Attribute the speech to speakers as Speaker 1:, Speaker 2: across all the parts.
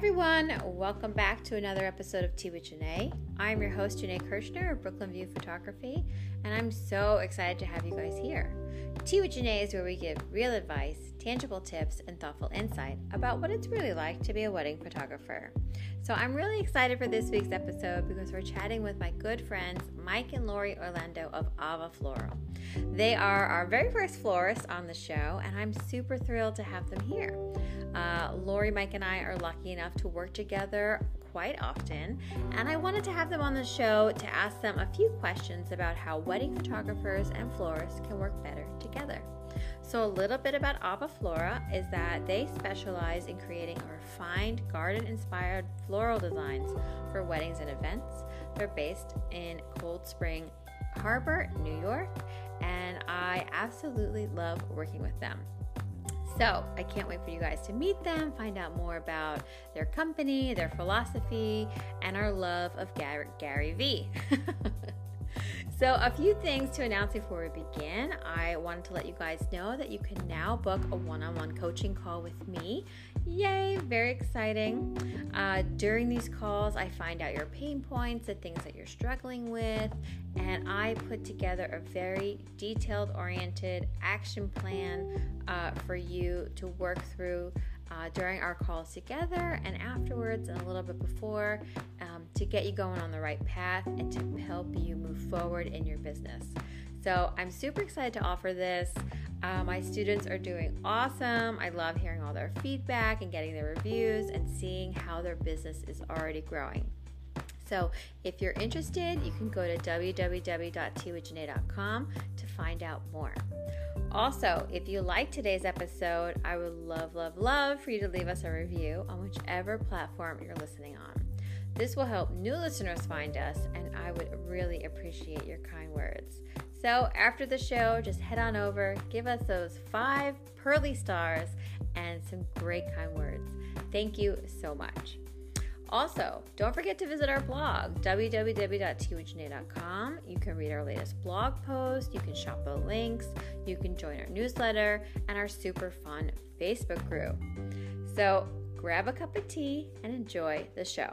Speaker 1: everyone, welcome back to another episode of Tea with Janae. I'm your host, Janae Kirshner of Brooklyn View Photography, and I'm so excited to have you guys here. Tea with Janae is where we give real advice, tangible tips, and thoughtful insight about what it's really like to be a wedding photographer. So I'm really excited for this week's episode because we're chatting with my good friends Mike and Lori Orlando of Ava Floral. They are our very first florists on the show, and I'm super thrilled to have them here. Uh, Lori, Mike, and I are lucky enough to work together quite often, and I wanted to have them on the show to ask them a few questions about how wedding photographers and florists can work better together. So, a little bit about Ava Flora is that they specialize in creating refined garden inspired floral designs for weddings and events. They're based in Cold Spring Harbor, New York, and I absolutely love working with them. So I can't wait for you guys to meet them, find out more about their company, their philosophy, and our love of Gary, Gary Vee. So, a few things to announce before we begin. I wanted to let you guys know that you can now book a one on one coaching call with me. Yay, very exciting. Uh, during these calls, I find out your pain points, the things that you're struggling with, and I put together a very detailed oriented action plan uh, for you to work through uh, during our calls together and afterwards and a little bit before um, to get you going on the right path and to help you move forward in your business. So I'm super excited to offer this. Uh, my students are doing awesome. I love hearing all their feedback and getting their reviews and seeing how their business is already growing. So, if you're interested, you can go to www.teawithjanae.com to find out more. Also, if you like today's episode, I would love, love, love for you to leave us a review on whichever platform you're listening on. This will help new listeners find us, and I would really appreciate your kind words. So, after the show, just head on over, give us those five pearly stars, and some great kind words. Thank you so much. Also, don't forget to visit our blog, www.teawithjanae.com. You can read our latest blog post, you can shop the links, you can join our newsletter, and our super fun Facebook group. So, grab a cup of tea and enjoy the show.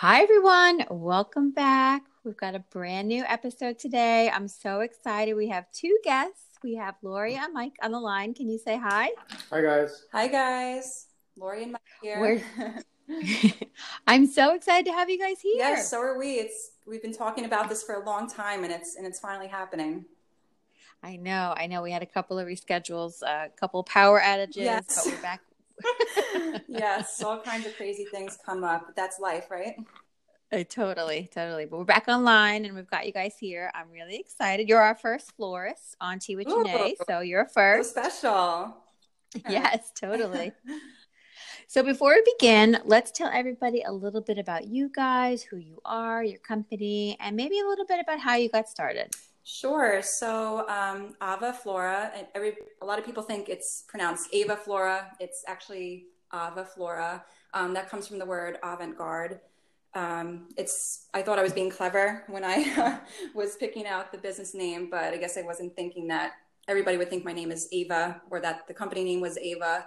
Speaker 1: Hi, everyone. Welcome back. We've got a brand new episode today. I'm so excited. We have two guests we have Lori and Mike on the line. Can you say hi?
Speaker 2: Hi, guys.
Speaker 3: Hi, guys. Lori and Mike here.
Speaker 1: I'm so excited to have you guys here.
Speaker 3: Yes, so are we. It's we've been talking about this for a long time, and it's and it's finally happening.
Speaker 1: I know. I know. We had a couple of reschedules, a couple power outages,
Speaker 3: yes.
Speaker 1: but we're back.
Speaker 3: yes, all kinds of crazy things come up. But that's life, right?
Speaker 1: Uh, totally, totally. But we're back online and we've got you guys here. I'm really excited. You're our first florist on Tea with Janae, so you're first.
Speaker 3: So special.
Speaker 1: yes, totally. so before we begin, let's tell everybody a little bit about you guys, who you are, your company, and maybe a little bit about how you got started.
Speaker 3: Sure. So um, Ava Flora, and every a lot of people think it's pronounced Ava Flora. It's actually Ava Flora. Um, that comes from the word avant-garde um, it's i thought i was being clever when i was picking out the business name but i guess i wasn't thinking that everybody would think my name is ava or that the company name was ava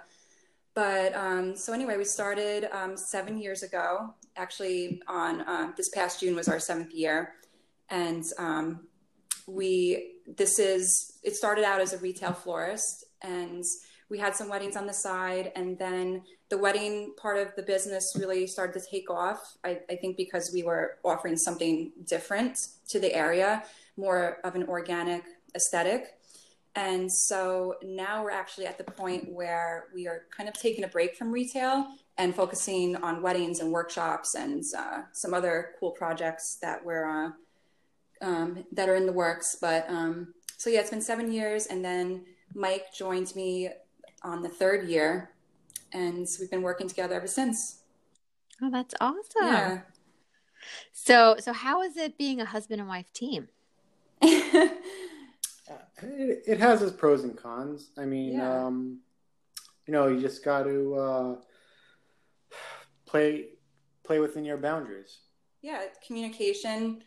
Speaker 3: but um, so anyway we started um, seven years ago actually on uh, this past june was our seventh year and um, we this is it started out as a retail florist and we had some weddings on the side and then the wedding part of the business really started to take off I, I, think because we were offering something different to the area more of an organic aesthetic. And so now we're actually at the point where we are kind of taking a break from retail and focusing on weddings and workshops and uh, some other cool projects that we're uh, um, that are in the works but um, so yeah it's been seven years and then Mike joined me on the third year, and we've been working together ever since.
Speaker 1: Oh, that's awesome.
Speaker 3: Yeah.
Speaker 1: So, so how is it being a husband and wife team?
Speaker 2: it, it has its pros and cons. I mean,
Speaker 3: Yeah.
Speaker 2: um, you know, you just got to uh, play play within your boundaries.
Speaker 3: yeah communication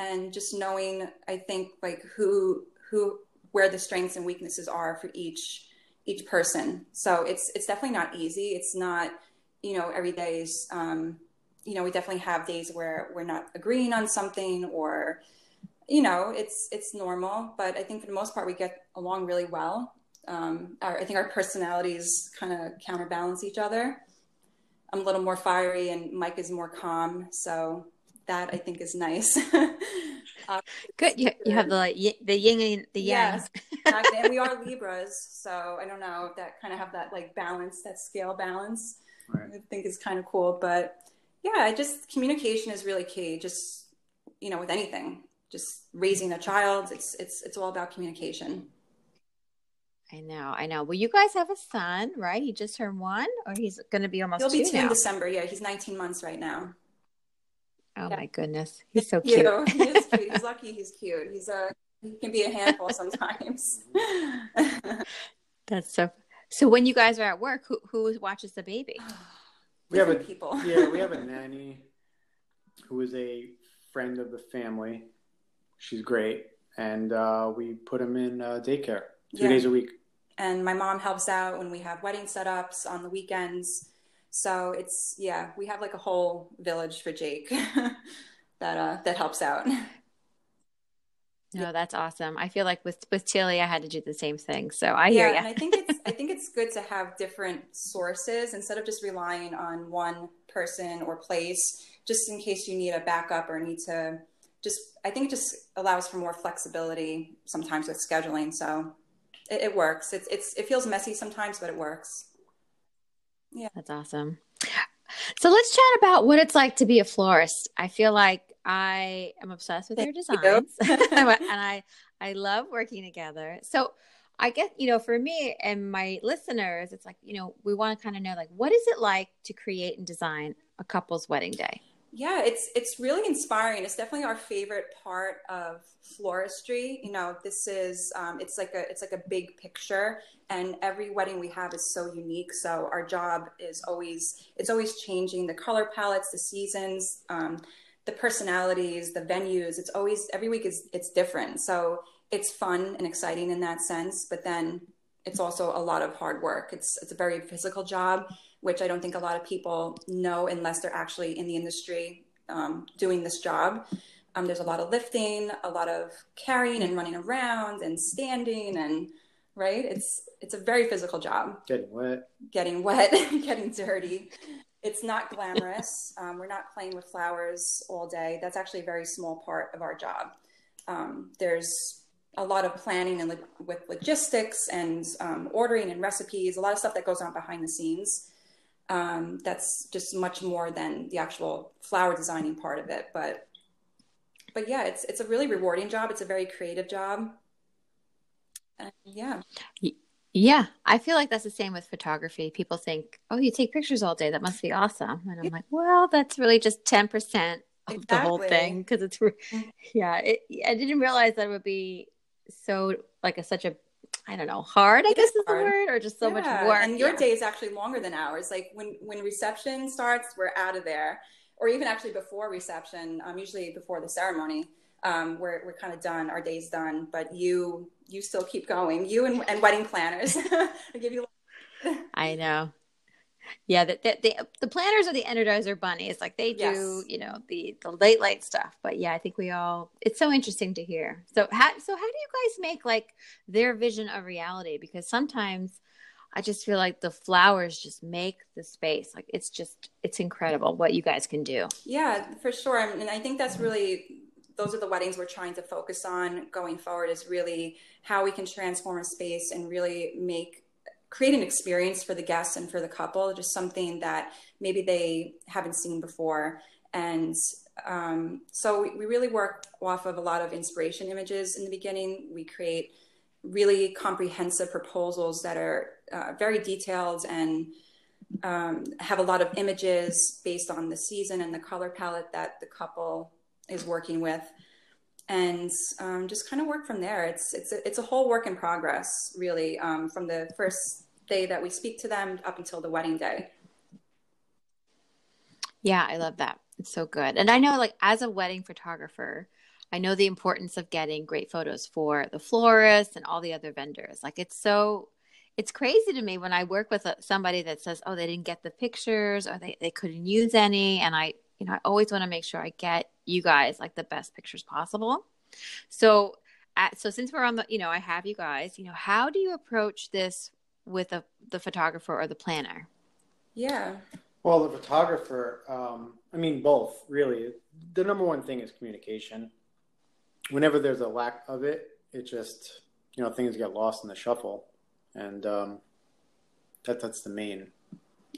Speaker 3: and just knowing i think like who who where the strengths and weaknesses are for each each person. So it's it's definitely not easy. It's not you know every day is um you know we definitely have days where we're not agreeing on something or you know it's it's normal. But i think for the most part we get along really well. Um our, i think our personalities kind of counterbalance each other. I'm a little more fiery and mike is more calm. So that I think is nice.
Speaker 1: Good. You, you have the like, y- the yin and the yang.
Speaker 3: Yes. exactly. and we are Libras, so I don't know if that kind of have that like balance, that scale balance.
Speaker 2: Right.
Speaker 3: I think is kind of cool. But yeah, I just communication is really key. Just you know, with anything, just raising a child, it's it's it's all about communication.
Speaker 1: I know, I know. Well, you guys have a son, right? He just turned one, or he's going to be almost
Speaker 3: He'll be
Speaker 1: two
Speaker 3: two in. December. Yeah, he's 19 months right now.
Speaker 1: Oh
Speaker 3: Yeah.
Speaker 1: my goodness, he's so cute.
Speaker 3: Cute. he is cute. He's lucky. He's cute. He's a he can be a handful sometimes.
Speaker 1: That's so. So when you guys are at work, who who watches the baby?
Speaker 2: We have a
Speaker 3: people.
Speaker 2: yeah, we have a nanny who is a friend of the family. She's great, and uh, we put him in uh, daycare two
Speaker 3: Yeah.
Speaker 2: days a week.
Speaker 3: and my mom helps out when we have wedding setups on the weekends. So it's yeah, we have like a whole village for Jake that uh that helps out.
Speaker 1: No, that's awesome. I feel like with with Tilly, I had to do the same thing. So I hear
Speaker 3: yeah,
Speaker 1: you.
Speaker 3: and I think it's I think it's good to have different sources instead of just relying on one person or place, just in case you need a backup or need to just I think it just allows for more flexibility sometimes with scheduling. So it, it works. It's it's it feels messy sometimes, but it works.
Speaker 1: That's awesome. So let's chat about what it's like to be a florist. I feel like I am obsessed with your designs,
Speaker 3: you.
Speaker 1: and I I love working together. So I guess you know, for me and my listeners, it's like you know, we want to kind of know like what is it like to create and design a couple's wedding day.
Speaker 3: Yeah, it's it's really inspiring. It's definitely our favorite part of floristry. You know, this is um, it's like a it's like a big picture, and every wedding we have is so unique. So our job is always it's always changing the color palettes, the seasons, um, the personalities, the venues. It's always every week is it's different. So it's fun and exciting in that sense, but then it's also a lot of hard work. It's it's a very physical job which I don't think a lot of people know unless they're actually in the industry um, doing this job. Um, there's a lot of lifting, a lot of carrying and running around and standing and right. It's it's a very physical job.
Speaker 2: Getting wet.
Speaker 3: Getting wet, getting dirty. It's not glamorous. Um, we're not playing with flowers all day. That's actually a very small part of our job. Um, there's a lot of planning and lo- with logistics and um, ordering and recipes, a lot of stuff that goes on behind the scenes um, that's just much more than the actual flower designing part of it. But but yeah, it's it's a really rewarding job. It's a very creative job. And yeah,
Speaker 1: Yeah, I feel like that's the same with photography. People think, "Oh, you take pictures all day. That must be awesome." And I'm like, "Well, that's really just 10% of the whole thing because it's re- yeah, it, I didn't realize that it would be so like a such a I don't know, hard, I
Speaker 3: It
Speaker 1: guess
Speaker 3: is
Speaker 1: is the word or just so
Speaker 3: Yeah,
Speaker 1: much work.
Speaker 3: And your
Speaker 1: yeah.
Speaker 3: day is actually longer than ours. Like when when reception starts, we're out of there, or even actually before reception. Um, usually before the ceremony, um, we're we're kind of done. Our day's done, but you you still keep going. You and, and wedding planners. I give you.
Speaker 1: I know. Yeah, the, the, the, the planners are the energizer bunnies. Like they do,
Speaker 3: Yes.
Speaker 1: you know, the, the late, late stuff. But yeah, I think we all, it's so interesting to hear. So how, so how do you guys make like their vision of reality? Because sometimes I just feel like the flowers just make the space. Like it's just, it's incredible what you guys can do.
Speaker 3: Yeah, for sure. I And I think that's really those are the weddings we're trying to focus on going forward is really how we can transform a space and really make create an experience for the guests and for the couple, just something that maybe they haven't seen before. And um, so we, we really work off of a lot of inspiration images in the beginning. We create really comprehensive proposals that are uh, very detailed and um, have a lot of images based on the season and the color palette that the couple is working with and um, just kind of work from there it's it's a, it's a whole work in progress really um, from the first day that we speak to them up until the wedding day
Speaker 1: yeah i love that it's so good and i know like as a wedding photographer I know the importance of getting great photos for the florist and all the other vendors. Like it's so it's crazy to me when I work with somebody that says, "Oh, they didn't get the pictures or they they couldn't use any." And I, you know, I always want to make sure I get you guys like the best pictures possible. So, at, so since we're on the, you know, I have you guys, you know, how do you approach this with a, the photographer or the planner?
Speaker 3: Yeah.
Speaker 2: Well, the photographer, um, I mean, both really. The number one thing is communication whenever there's a lack of it, it just you know things get lost in the shuffle, and um, that that's the main.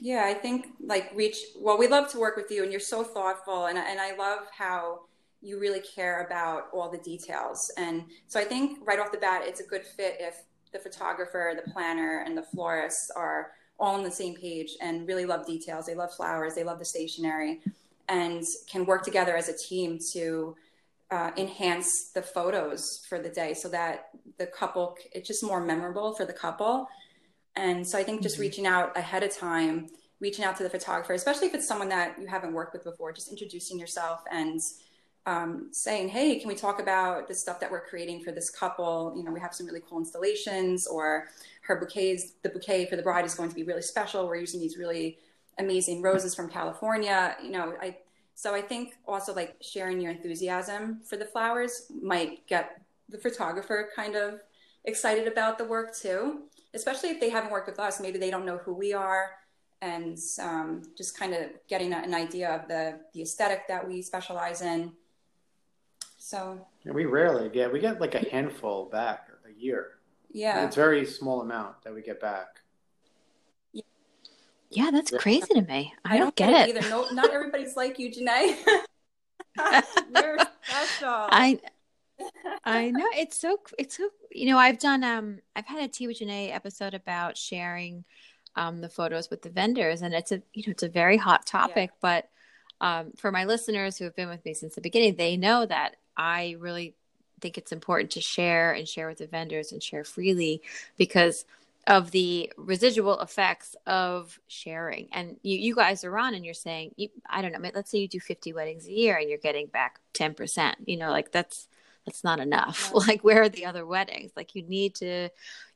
Speaker 3: Yeah, I think like reach. Well, we love to work with you, and you're so thoughtful, and and I love how you really care about all the details. And so I think right off the bat, it's a good fit if the photographer, the planner, and the florist are all on the same page and really love details. They love flowers, they love the stationery, and can work together as a team to uh, enhance the photos for the day so that the couple it's just more memorable for the couple and so i think just mm-hmm. reaching out ahead of time reaching out to the photographer especially if it's someone that you haven't worked with before just introducing yourself and um, saying hey can we talk about the stuff that we're creating for this couple? You know we have some really cool installations or her bouquets the bouquet for the bride is going to be really special. We're using these really amazing roses from california. You know i so I think also like sharing your enthusiasm for the flowers might get the photographer kind of excited about the work too, especially if they haven't worked with us. Maybe they don't know who we are, and um, just kind of getting an idea of the the aesthetic that we specialize in. So
Speaker 2: yeah, we rarely get we get like a handful back a year.
Speaker 3: Yeah,
Speaker 2: it's very small amount that we get back.
Speaker 1: Yeah, that's crazy to me. I, I don't, don't, get, it,
Speaker 3: either. No, not everybody's like you, Janae. You're special.
Speaker 1: I I know it's so it's so you know I've done um I've had a Tea with Janae episode about sharing um the photos with the vendors and it's a you know it's a very hot topic yeah. but um for my listeners who have been with me since the beginning they know that I really think it's important to share and share with the vendors and share freely because of the residual effects of sharing. And you, you guys are on and you're saying, you, I don't know, let's say you do 50 weddings a year and you're getting back 10%, you know, like that's, that's not enough. Like, where are the other weddings? Like, you need to,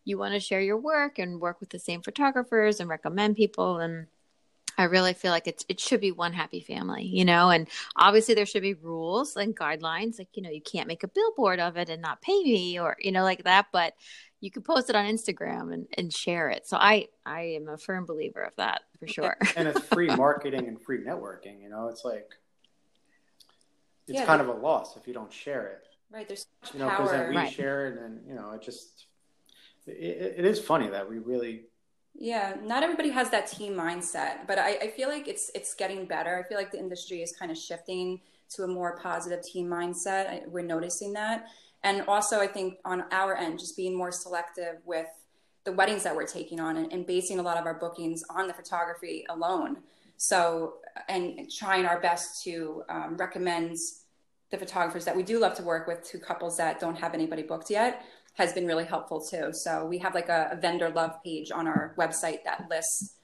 Speaker 1: you want to share your work and work with the same photographers and recommend people. And I really feel like it's, it should be one happy family, you know, and obviously there should be rules and guidelines. Like, you know, you can't make a billboard of it and not pay me or, you know, like that. But, you can post it on Instagram and, and share it. So I I am a firm believer of that for sure.
Speaker 2: and it's free marketing and free networking. You know, it's like it's yeah, kind of a loss if you don't share it.
Speaker 3: Right. There's so
Speaker 2: you know because then we right. share it, and you know it just it, it is funny that we really.
Speaker 3: Yeah, not everybody has that team mindset, but I, I feel like it's it's getting better. I feel like the industry is kind of shifting to a more positive team mindset. I, we're noticing that and also i think on our end just being more selective with the weddings that we're taking on and, and basing a lot of our bookings on the photography alone so and trying our best to um, recommend the photographers that we do love to work with to couples that don't have anybody booked yet has been really helpful too so we have like a, a vendor love page on our website that lists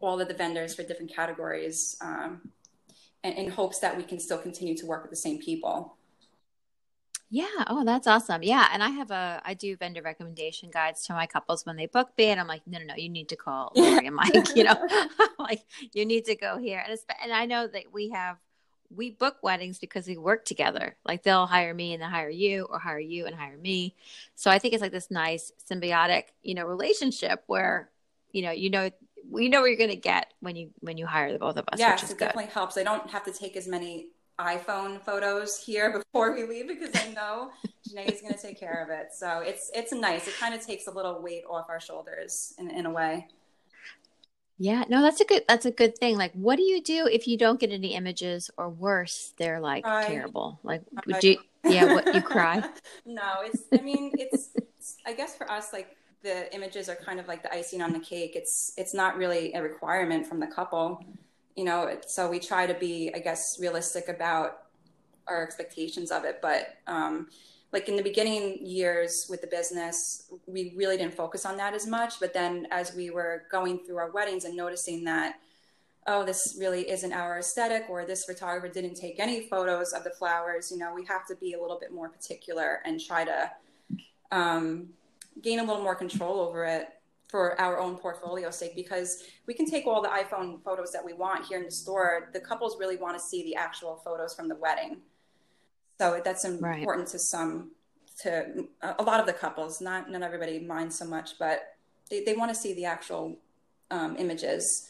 Speaker 3: all of the vendors for different categories um, in, in hopes that we can still continue to work with the same people
Speaker 1: yeah. Oh, that's awesome. Yeah. And I have a, I do vendor recommendation guides to my couples when they book me. And I'm like, no, no, no, you need to call Lori and Mike, you know, like you need to go here. And it's, and I know that we have, we book weddings because we work together. Like they'll hire me and they hire you or hire you and hire me. So I think it's like this nice symbiotic, you know, relationship where, you know, you know, we know what you're going to get when you, when you hire the both of us.
Speaker 3: Yes, it
Speaker 1: good.
Speaker 3: definitely helps. I don't have to take as many iPhone photos here before we leave because I know Janae is going to take care of it. So it's it's nice. It kind of takes a little weight off our shoulders in, in a way.
Speaker 1: Yeah, no, that's a good that's a good thing. Like, what do you do if you don't get any images, or worse, they're like cry. terrible? Like, would you? Yeah, what you cry?
Speaker 3: no, it's. I mean, it's, it's I guess for us, like the images are kind of like the icing on the cake. It's it's not really a requirement from the couple, you know. So we try to be, I guess, realistic about our expectations of it. But um, like in the beginning years with the business, we really didn't focus on that as much. But then as we were going through our weddings and noticing that, oh, this really isn't our aesthetic, or this photographer didn't take any photos of the flowers, you know, we have to be a little bit more particular and try to um, gain a little more control over it for our own portfolio sake because we can take all the iPhone photos that we want here in the store. The couples really want to see the actual photos from the wedding. So that's important right. to some, to a lot of the couples, not, not everybody minds so much, but they, they want to see the actual um, images.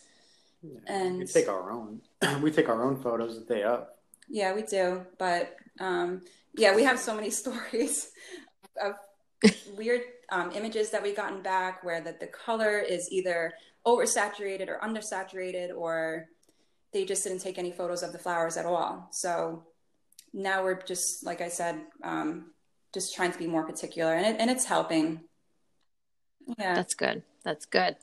Speaker 2: Yeah, and we take our own, we take our own photos that they up.
Speaker 3: Yeah, we do. But um, yeah, we have so many stories of weird um, images that we've gotten back where that the color is either oversaturated or undersaturated or they just didn't take any photos of the flowers at all so now we're just like i said um, just trying to be more particular and, it, and it's helping.
Speaker 1: Yeah. That's good. That's good.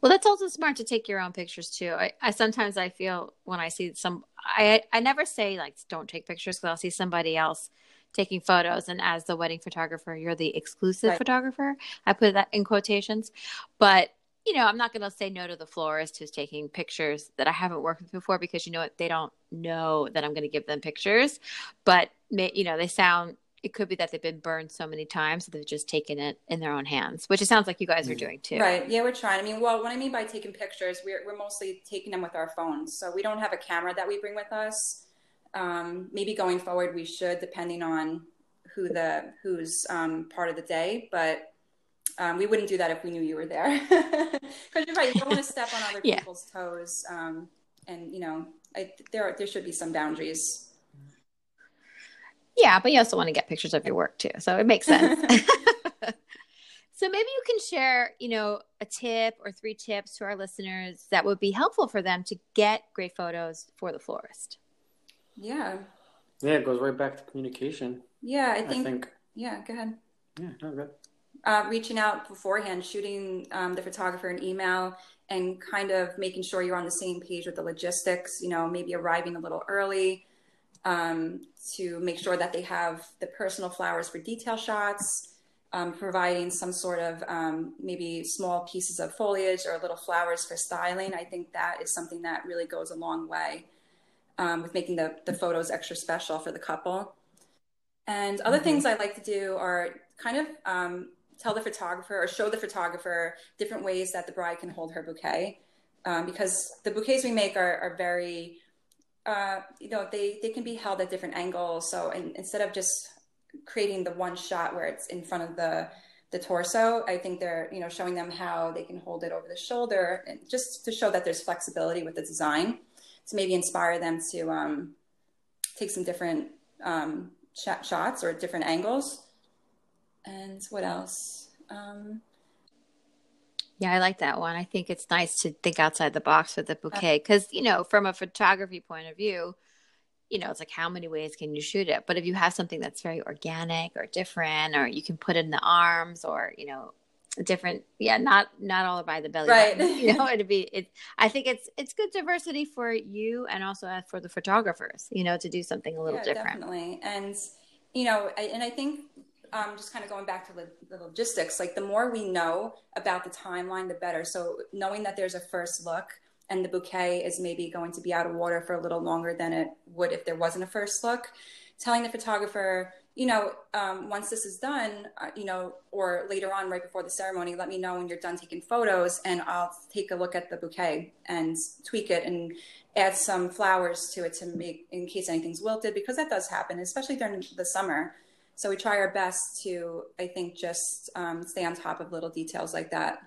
Speaker 1: Well that's also smart to take your own pictures too. I, I sometimes i feel when i see some i i never say like don't take pictures because i'll see somebody else taking photos and as the wedding photographer you're the exclusive right. photographer. I put that in quotations. But you know i'm not going to say no to the florist who's taking pictures that i haven't worked with before because you know what? They don't know that i'm going to give them pictures but you know they sound it could be that they've been burned so many times that they've just taken it in their own hands, which it sounds like you guys are mm. doing too.
Speaker 3: Right. Yeah, we're trying. I mean, well, what I mean by taking pictures, we're, we're mostly taking them with our phones. So we don't have a camera that we bring with us. Um, maybe going forward we should, depending on who the who's um, part of the day. But um, we wouldn't do that if we knew you were there, because you're right. You don't want to step on other yeah. people's toes, um, and you know I, there there should be some boundaries.
Speaker 1: Yeah, but you also want to get pictures of your work too, so it makes sense. So maybe you can share, you know, a tip or three tips to our listeners that would be helpful for them to get great photos for the florist.
Speaker 3: Yeah.
Speaker 2: Yeah, it goes right back to communication.
Speaker 3: Yeah, I think. I think yeah, go ahead.
Speaker 2: Yeah, no, good.
Speaker 3: Uh, reaching out beforehand, shooting um, the photographer an email, and kind of making sure you're on the same page with the logistics. You know, maybe arriving a little early um, to make sure that they have the personal flowers for detail shots. Um, providing some sort of um, maybe small pieces of foliage or little flowers for styling. I think that is something that really goes a long way um, with making the, the photos extra special for the couple. And other mm-hmm. things I like to do are kind of um, tell the photographer or show the photographer different ways that the bride can hold her bouquet. Um, because the bouquets we make are, are very, uh, you know, they, they can be held at different angles. So in, instead of just creating the one shot where it's in front of the, the torso, I think they're, you know, showing them how they can hold it over the shoulder and just to show that there's flexibility with the design to maybe inspire them to um, take some different um, sh- shots or different angles. And what else? Um,
Speaker 1: yeah, I like that one. I think it's nice to think outside the box with the bouquet because, you know, from a photography point of view, you know, it's like how many ways can you shoot it? But if you have something that's very organic or different, or you can put it in the arms or, you know, different yeah not not all by the belly
Speaker 3: right
Speaker 1: button, you know it'd be it i think it's it's good diversity for you and also for the photographers you know to do something a little yeah, different
Speaker 3: definitely and you know I, and i think um, just kind of going back to the, the logistics like the more we know about the timeline the better so knowing that there's a first look and the bouquet is maybe going to be out of water for a little longer than it would if there wasn't a first look telling the photographer you know, um, once this is done, uh, you know, or later on, right before the ceremony, let me know when you're done taking photos, and I'll take a look at the bouquet and tweak it and add some flowers to it to make in case anything's wilted, because that does happen, especially during the summer. So we try our best to, I think, just um, stay on top of little details like that.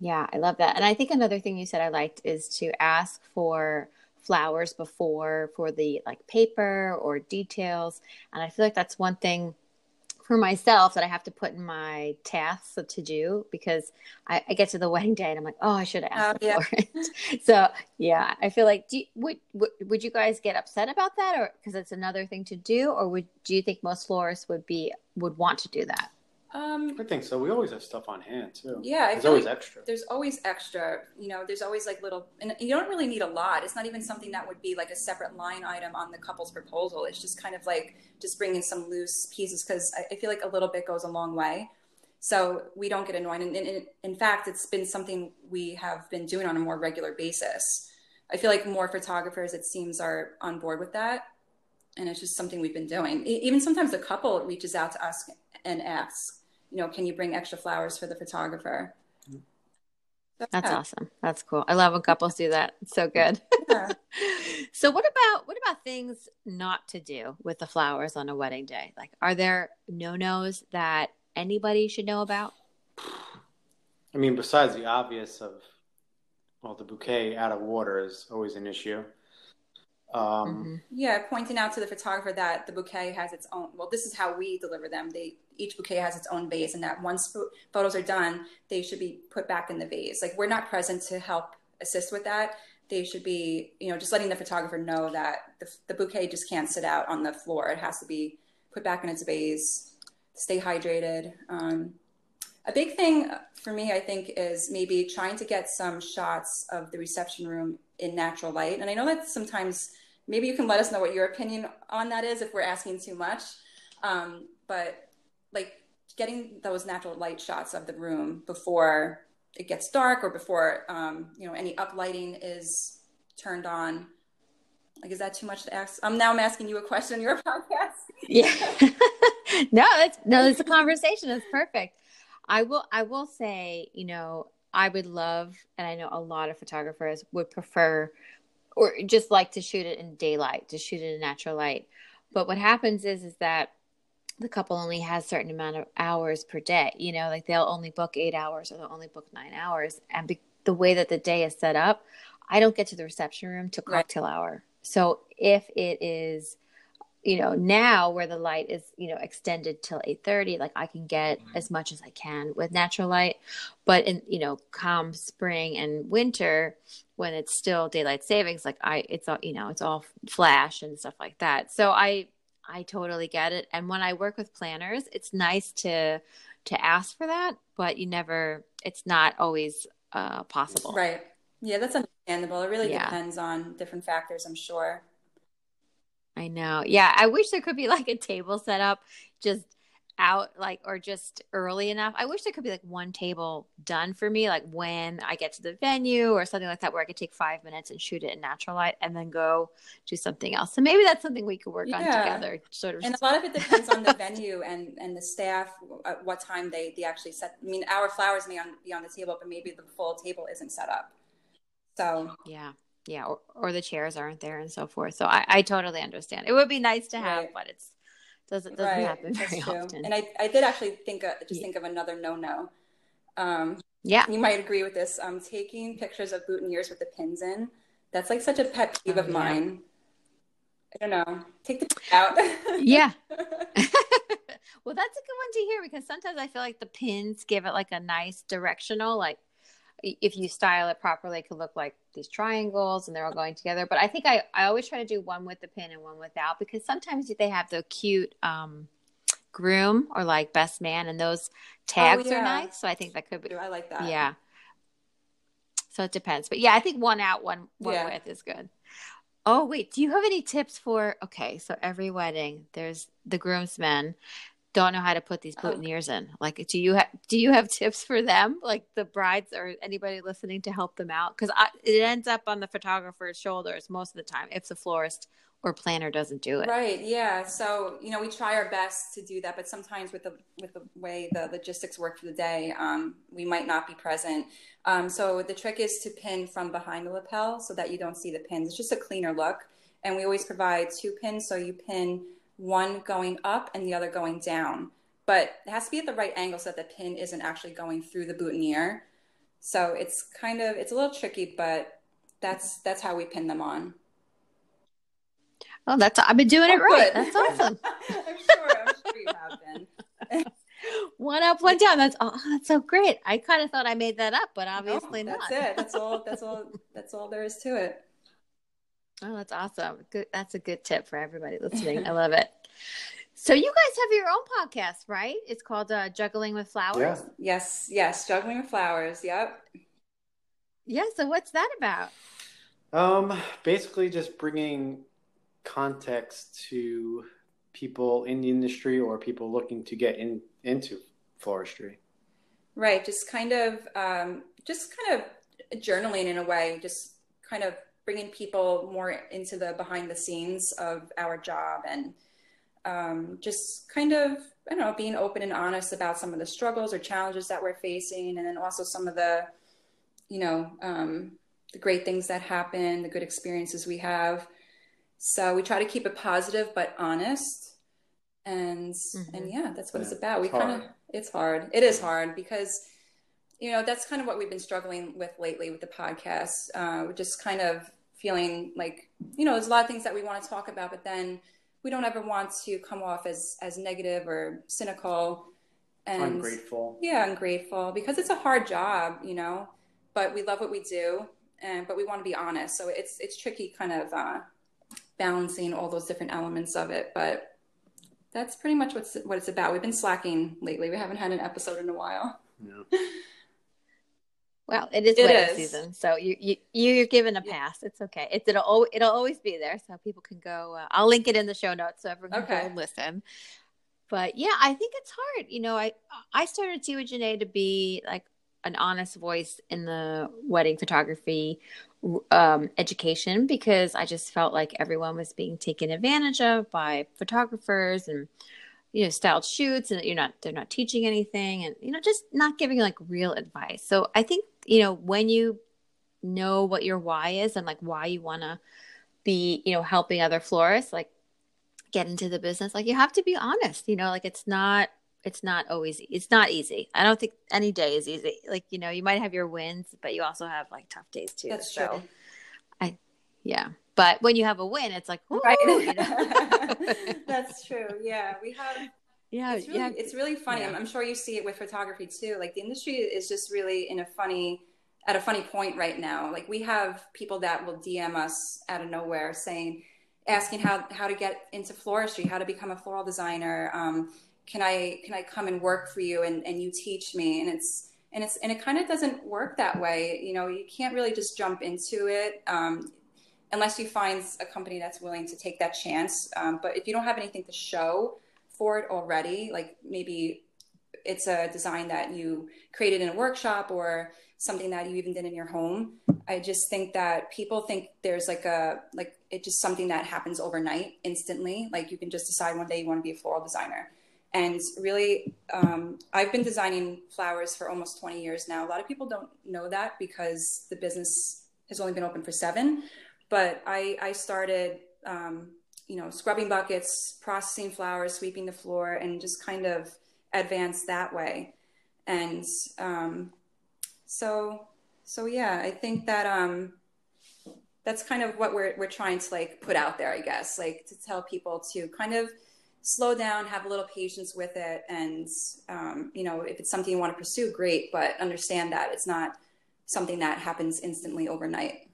Speaker 1: Yeah, I love that. And I think another thing you said I liked is to ask for flowers before for the like paper or details. And I feel like that's one thing for myself that I have to put in my tasks to do because I, I get to the wedding day and I'm like, oh, I should have asked oh, yeah. for it. so yeah, I feel like do you, would, would would you guys get upset about that, or because it's another thing to do, or would do you think most florists would be would want to do that?
Speaker 3: Um,
Speaker 2: I think so. We always have stuff on hand too.
Speaker 3: Yeah,
Speaker 2: there's always
Speaker 3: like
Speaker 2: extra.
Speaker 3: there's always extra. You know, there's always like little, and you don't really need a lot. It's not even something that would be like a separate line item on the couple's proposal. It's just kind of like just bringing some loose pieces because I, I feel like a little bit goes a long way. So we don't get annoyed. And, and, and in fact, it's been something we have been doing on a more regular basis. I feel like more photographers, it seems, are on board with that. And it's just something we've been doing. Even sometimes the couple reaches out to us and asks, you know, can you bring extra flowers for the photographer? So,
Speaker 1: That's
Speaker 3: yeah.
Speaker 1: awesome. That's cool. I love when couples do that. It's so good.
Speaker 3: Yeah.
Speaker 1: so what about what about things not to do with the flowers on a wedding day? Like are there no-nos that anybody should know about?
Speaker 2: I mean, besides the obvious of, well, the bouquet out of water is always an issue. Um,
Speaker 1: Mhm.
Speaker 3: Yeah, pointing out to the photographer that the bouquet has its own. Well, this is how we deliver them. They each bouquet has its own vase, and that once pho- photos are done, they should be put back in the vase. Like we're not present to help assist with that. They should be, you know, just letting the photographer know that the, the bouquet just can't sit out on the floor. It has to be put back in its vase. Stay hydrated. Um, a big thing for me, I think, is maybe trying to get some shots of the reception room in natural light. And I know that sometimes maybe you can let us know what your opinion on that is if we're asking too much. Um, but like getting those natural light shots of the room before it gets dark or before um, you know any uplighting is turned on. Like, is that too much to ask? I'm now I'm asking you a question in your podcast.
Speaker 1: Yeah. no, it's no, it's a conversation. It's perfect. I will I will say, you know, I would love and I know a lot of photographers would prefer or just like to shoot it in daylight, to shoot it in natural light. But what happens is is that the couple only has certain amount of hours per day. You know, like they'll only book eight hours or they'll only book nine hours. And be- the way that the day is set up, I don't get to the reception room till
Speaker 3: Right.
Speaker 1: cocktail hour. So if it is, you know, now where the light is, you know, extended till eight thirty, like I can get as much as I can with natural light. But in you know, calm spring and winter, when it's still daylight savings, like I, it's all you know, it's all flash and stuff like that. So I I totally get it. And when I work with planners, it's nice to to ask for that, but you never it's not always uh possible.
Speaker 3: Right. Yeah, that's understandable. It really
Speaker 1: Yeah.
Speaker 3: depends on different factors, I'm sure.
Speaker 1: I know. Yeah, I wish there could be like a table set up just out like or just early enough. I wish there could be like one table done for me like when I get to the venue or something like that where I could take 5 minutes and shoot it in natural light and then go do something else. So maybe that's something we could work on together sort of
Speaker 3: And a lot of it depends on the venue and, and the staff, at what time they, they actually set. I mean, our flowers may on, be on the table, but maybe the full table isn't set up. So,
Speaker 1: Yeah. Yeah. Or, or the chairs aren't there and so forth. So I, I totally understand. It would be nice to have,
Speaker 3: Right.
Speaker 1: but it's doesn't doesn't
Speaker 3: right,
Speaker 1: happen very
Speaker 3: true.
Speaker 1: often.
Speaker 3: And I, I did actually think, uh, just
Speaker 1: Yeah.
Speaker 3: think of another no no. Um,
Speaker 1: yeah.
Speaker 3: you might agree with this. Um, taking pictures of boutonnieres with the pins in. That's like such a pet peeve
Speaker 1: Oh,
Speaker 3: of
Speaker 1: yeah.
Speaker 3: mine. I don't know. Take the out.
Speaker 1: Yeah. well, that's a good one to hear because sometimes I feel like the pins give it like a nice directional, like if you style it properly, it could look like these triangles and they're all going together. But I think I, I always try to do one with the pin and one without because sometimes they have the cute um, groom or like best man and those tags
Speaker 3: yeah.
Speaker 1: are nice. So I think that could be,
Speaker 3: I like that.
Speaker 1: yeah. So it depends. But yeah, I think one out, one, one
Speaker 3: Yeah.
Speaker 1: with is good. Oh, wait. Do you have any tips for? Okay, so every wedding, there's the groomsmen don't know how to put these
Speaker 3: Oh.
Speaker 1: boutonnieres in. Like, do you have do you have tips for them, like the brides or anybody listening to help them out? Because it ends up on the photographer's shoulders most of the time if the florist or planner doesn't do it.
Speaker 3: Right. Yeah. So you know, we try our best to do that, but sometimes with the with the way the logistics work for the day, um, we might not be present. Um, so the trick is to pin from behind the lapel so that you don't see the pins. It's just a cleaner look, and we always provide two pins. So you pin one going up and the other going down, but it has to be at the right angle so that the pin isn't actually going through the boutonniere. So it's kind of it's a little tricky, but that's that's how we pin them on.
Speaker 1: Oh, that's I've been doing it
Speaker 3: Oh,
Speaker 1: right.
Speaker 3: good.
Speaker 1: That's awesome.
Speaker 3: I'm sure. I'm sure you have been.
Speaker 1: one up, one down. That's oh, that's so great. I kind of thought I made that up, but obviously
Speaker 3: No,
Speaker 1: not.
Speaker 3: That's it. That's all. That's all. That's all there is to it.
Speaker 1: Oh, that's awesome. Good. That's a good tip for everybody listening. I love it. So you guys have your own podcast, right? It's called uh, Juggling with Flowers.
Speaker 2: Yeah.
Speaker 3: Yes, yes, juggling with flowers. Yep.
Speaker 1: Yeah. So what's that about?
Speaker 2: Um, basically, just bringing context to people in the industry or people looking to get in into floristry.
Speaker 3: Right. Just kind of, um, just kind of journaling in a way. Just kind of bringing people more into the behind the scenes of our job and um, just kind of I don't know being open and honest about some of the struggles or challenges that we're facing, and then also some of the you know um, the great things that happen, the good experiences we have. So we try to keep it positive but honest, and mm-hmm. and yeah, that's what yeah, it's about. We kind of it's hard. It is hard because you know that's kind of what we've been struggling with lately with the podcast. Uh, we're just kind of feeling like you know there's a lot of things that we want to talk about, but then we don't ever want to come off as as negative or cynical
Speaker 2: and ungrateful.
Speaker 3: Yeah, ungrateful because it's a hard job, you know. But we love what we do, and but we want to be honest. So it's it's tricky, kind of uh, balancing all those different elements of it. But that's pretty much what's what it's about. We've been slacking lately. We haven't had an episode in a while. Yeah.
Speaker 1: Well, it is it wedding is. season, so you you you're given a pass. It's okay. It's it'll it'll always be there, so people can go. Uh, I'll link it in the show notes so everyone can okay. go listen. But yeah, I think it's hard. You know, I I started Tea with Janae to be like an honest voice in the wedding photography um, education because I just felt like everyone was being taken advantage of by photographers and you know styled shoots and you're not they're not teaching anything and you know just not giving like real advice so i think you know when you know what your why is and like why you want to be you know helping other florists like get into the business like you have to be honest you know like it's not it's not always it's not easy i don't think any day is easy like you know you might have your wins but you also have like tough days too
Speaker 3: that's so true
Speaker 1: i yeah but when you have a win, it's like, right. You
Speaker 3: know? That's true. Yeah, we have.
Speaker 1: Yeah,
Speaker 3: it's really,
Speaker 1: yeah.
Speaker 3: it's really funny. Yeah. I'm, I'm sure you see it with photography too. Like the industry is just really in a funny, at a funny point right now. Like we have people that will DM us out of nowhere saying, asking how how to get into floristry, how to become a floral designer. Um, can I can I come and work for you and and you teach me? And it's and it's and it kind of doesn't work that way. You know, you can't really just jump into it. Um, unless you find a company that's willing to take that chance. Um, but if you don't have anything to show for it already, like maybe it's a design that you created in a workshop or something that you even did in your home. I just think that people think there's like a like it's just something that happens overnight, instantly. Like you can just decide one day you want to be a floral designer. And really, um, I've been designing flowers for almost 20 years now. A lot of people don't know that because the business has only been open for seven but I, I started, um, you know, scrubbing buckets, processing flowers, sweeping the floor, and just kind of advance that way. And um, so, so yeah, I think that um, that's kind of what we're we're trying to like put out there, I guess, like to tell people to kind of slow down, have a little patience with it, and um, you know, if it's something you want to pursue, great, but understand that it's not something that happens instantly overnight.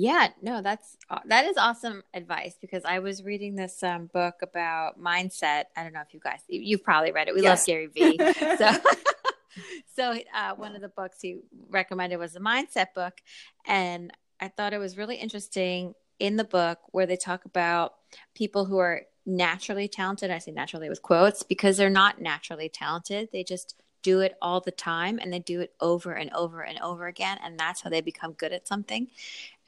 Speaker 1: Yeah, no, that's that is awesome advice because I was reading this um, book about mindset. I don't know if you guys you've probably read it. We yes. love Gary Vee. so so uh, one of the books he recommended was a mindset book and I thought it was really interesting in the book where they talk about people who are naturally talented. I say naturally with quotes because they're not naturally talented. They just do it all the time and they do it over and over and over again and that's how they become good at something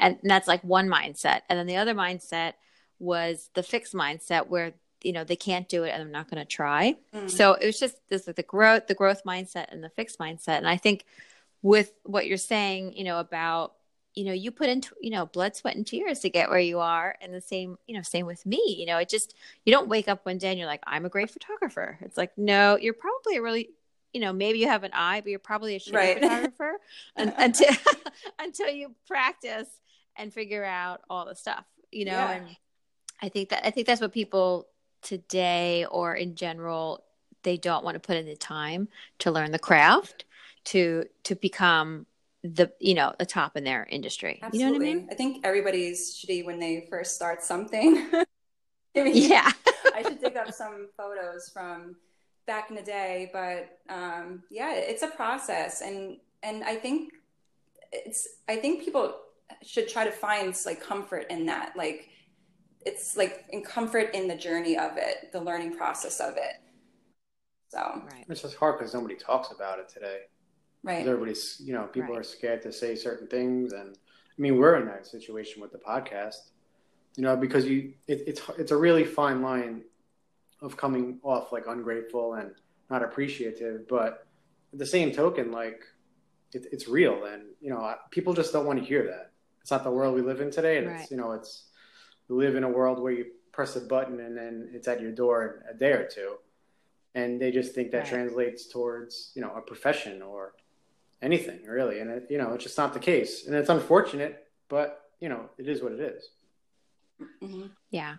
Speaker 1: and that's like one mindset. And then the other mindset was the fixed mindset where you know they can't do it and i'm not going to try. Mm-hmm. so it was just this the growth the growth mindset and the fixed mindset. And i think with what you're saying you know about you know you put into you know blood sweat and tears to get where you are. And the same you know same with me. You know it just you don't wake up one day and you're like i'm a great photographer. It's like no you're probably a really you know, maybe you have an eye, but you're probably a shitty right. photographer and, until until you practice and figure out all the stuff, you know. Yeah. And I think that I think that's what people today or in general they don't want to put in the time to learn the craft to to become the you know the top in their industry. Absolutely. You know what I mean?
Speaker 3: I think everybody's shitty when they first start something.
Speaker 1: I mean, yeah.
Speaker 3: I should dig up some photos from back in the day, but um, yeah, it's a process, and and I think it's I think people should try to find like comfort in that, like it's like in comfort in the journey of it, the learning process of it. So
Speaker 2: right. it's just hard because nobody talks about it today.
Speaker 3: Right.
Speaker 2: Everybody's, you know, people right. are scared to say certain things, and I mean, we're in that situation with the podcast, you know, because you, it, it's it's a really fine line of coming off like ungrateful and not appreciative, but at the same token, like it, it's real, and you know, people just don't want to hear that. It's not the world we live in today, and right. it's you know, it's we live in a world where you press a button and then it's at your door in a day or two, and they just think that right. translates towards you know a profession or anything really, and it, you know it's just not the case, and it's unfortunate, but you know it is what it is.
Speaker 1: Mm-hmm. Yeah,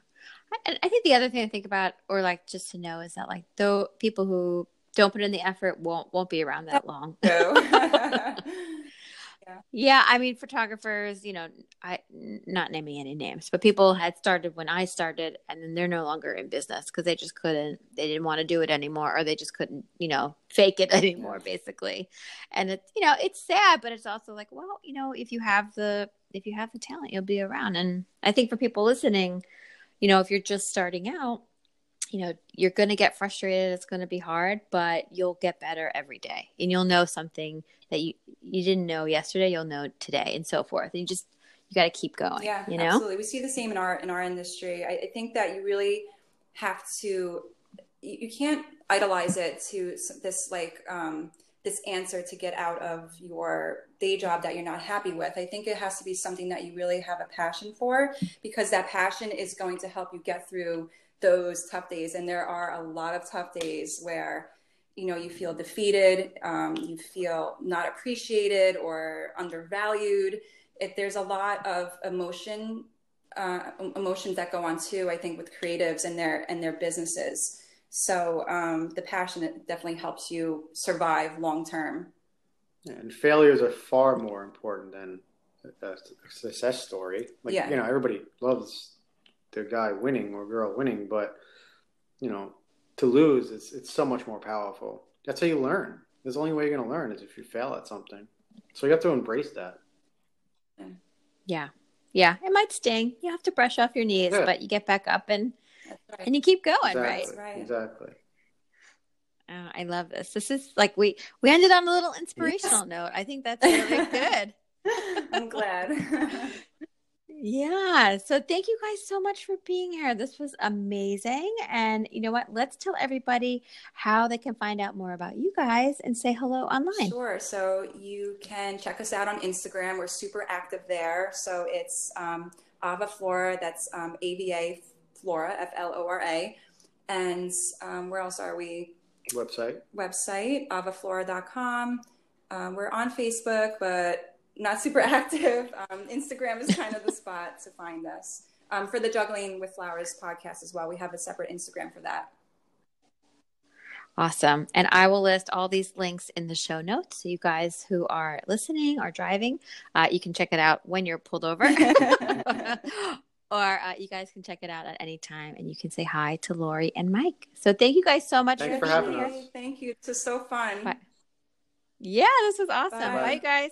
Speaker 1: I, I think the other thing to think about, or like just to know, is that like though people who don't put in the effort won't won't be around that long. Yeah. yeah, I mean, photographers, you know, I not naming any names, but people had started when I started, and then they're no longer in business because they just couldn't, they didn't want to do it anymore, or they just couldn't, you know, fake it anymore, basically. And it's, you know, it's sad, but it's also like, well, you know, if you have the, if you have the talent, you'll be around. And I think for people listening, you know, if you're just starting out, you know you're going to get frustrated it's going to be hard but you'll get better every day. And you'll know something that you you didn't know yesterday you'll know today and so forth. And you just you got to keep going
Speaker 3: yeah
Speaker 1: you know?
Speaker 3: absolutely. We see the same in our in our industry. I, I think that you really have to you, you can't idolize it to this like um this answer to get out of your day job that you're not happy with. I think it has to be something that you really have a passion for because that passion is going to help you get through those tough days. And there are a lot of tough days where, you know, you feel defeated, um, you feel not appreciated or undervalued. If there's a lot of emotion, uh, emotions that go on too, I think with creatives and their, and their businesses. So um, the passion definitely helps you survive long term.
Speaker 2: And failures are far more important than a success story. Like, yeah. you know, everybody loves the guy winning or girl winning, but you know, to lose, it's it's so much more powerful. That's how you learn. The only way you're going to learn is if you fail at something. So you have to embrace that.
Speaker 1: Yeah, yeah. It might sting. You have to brush off your knees, yeah. but you get back up and right. and you keep going.
Speaker 2: Exactly.
Speaker 1: Right.
Speaker 2: Exactly.
Speaker 1: Oh, I love this. This is like we we ended on a little inspirational yes. note. I think that's really good.
Speaker 3: I'm glad.
Speaker 1: Yeah. So thank you guys so much for being here. This was amazing. And you know what? Let's tell everybody how they can find out more about you guys and say hello online.
Speaker 3: Sure. So you can check us out on Instagram. We're super active there. So it's um, Ava Flora. That's um, AVA Flora, F L O R A. And um, where else are we?
Speaker 2: Website.
Speaker 3: Website, avaflora.com. Um, we're on Facebook, but not super active. Um, Instagram is kind of the spot to find us. Um, for the Juggling with Flowers podcast as well, we have a separate Instagram for that.
Speaker 1: Awesome. And I will list all these links in the show notes. So you guys who are listening or driving, uh, you can check it out when you're pulled over. or uh, you guys can check it out at any time and you can say hi to Lori and Mike. So thank you guys so much
Speaker 2: Thanks for, for having us.
Speaker 3: Thank you. This was so fun. Bye.
Speaker 1: Yeah, this was awesome. Bye, Bye guys.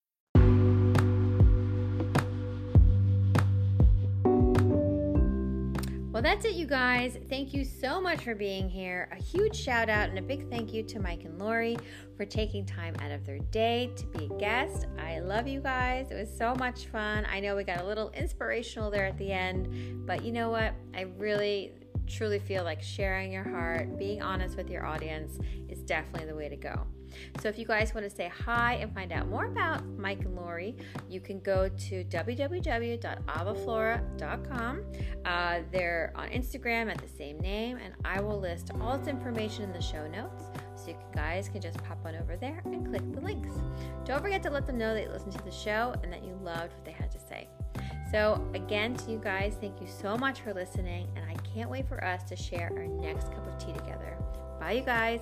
Speaker 1: Well, that's it, you guys. Thank you so much for being here. A huge shout out and a big thank you to Mike and Lori for taking time out of their day to be a guest. I love you guys. It was so much fun. I know we got a little inspirational there at the end, but you know what? I really truly feel like sharing your heart, being honest with your audience is definitely the way to go. So if you guys want to say hi and find out more about Mike and Lori, you can go to www.avaflora.com. Uh, they're on Instagram at the same name, and I will list all this information in the show notes. So you guys can just pop on over there and click the links. Don't forget to let them know that you listened to the show and that you loved what they had to say. So, again, to you guys, thank you so much for listening, and I can't wait for us to share our next cup of tea together. Bye, you guys.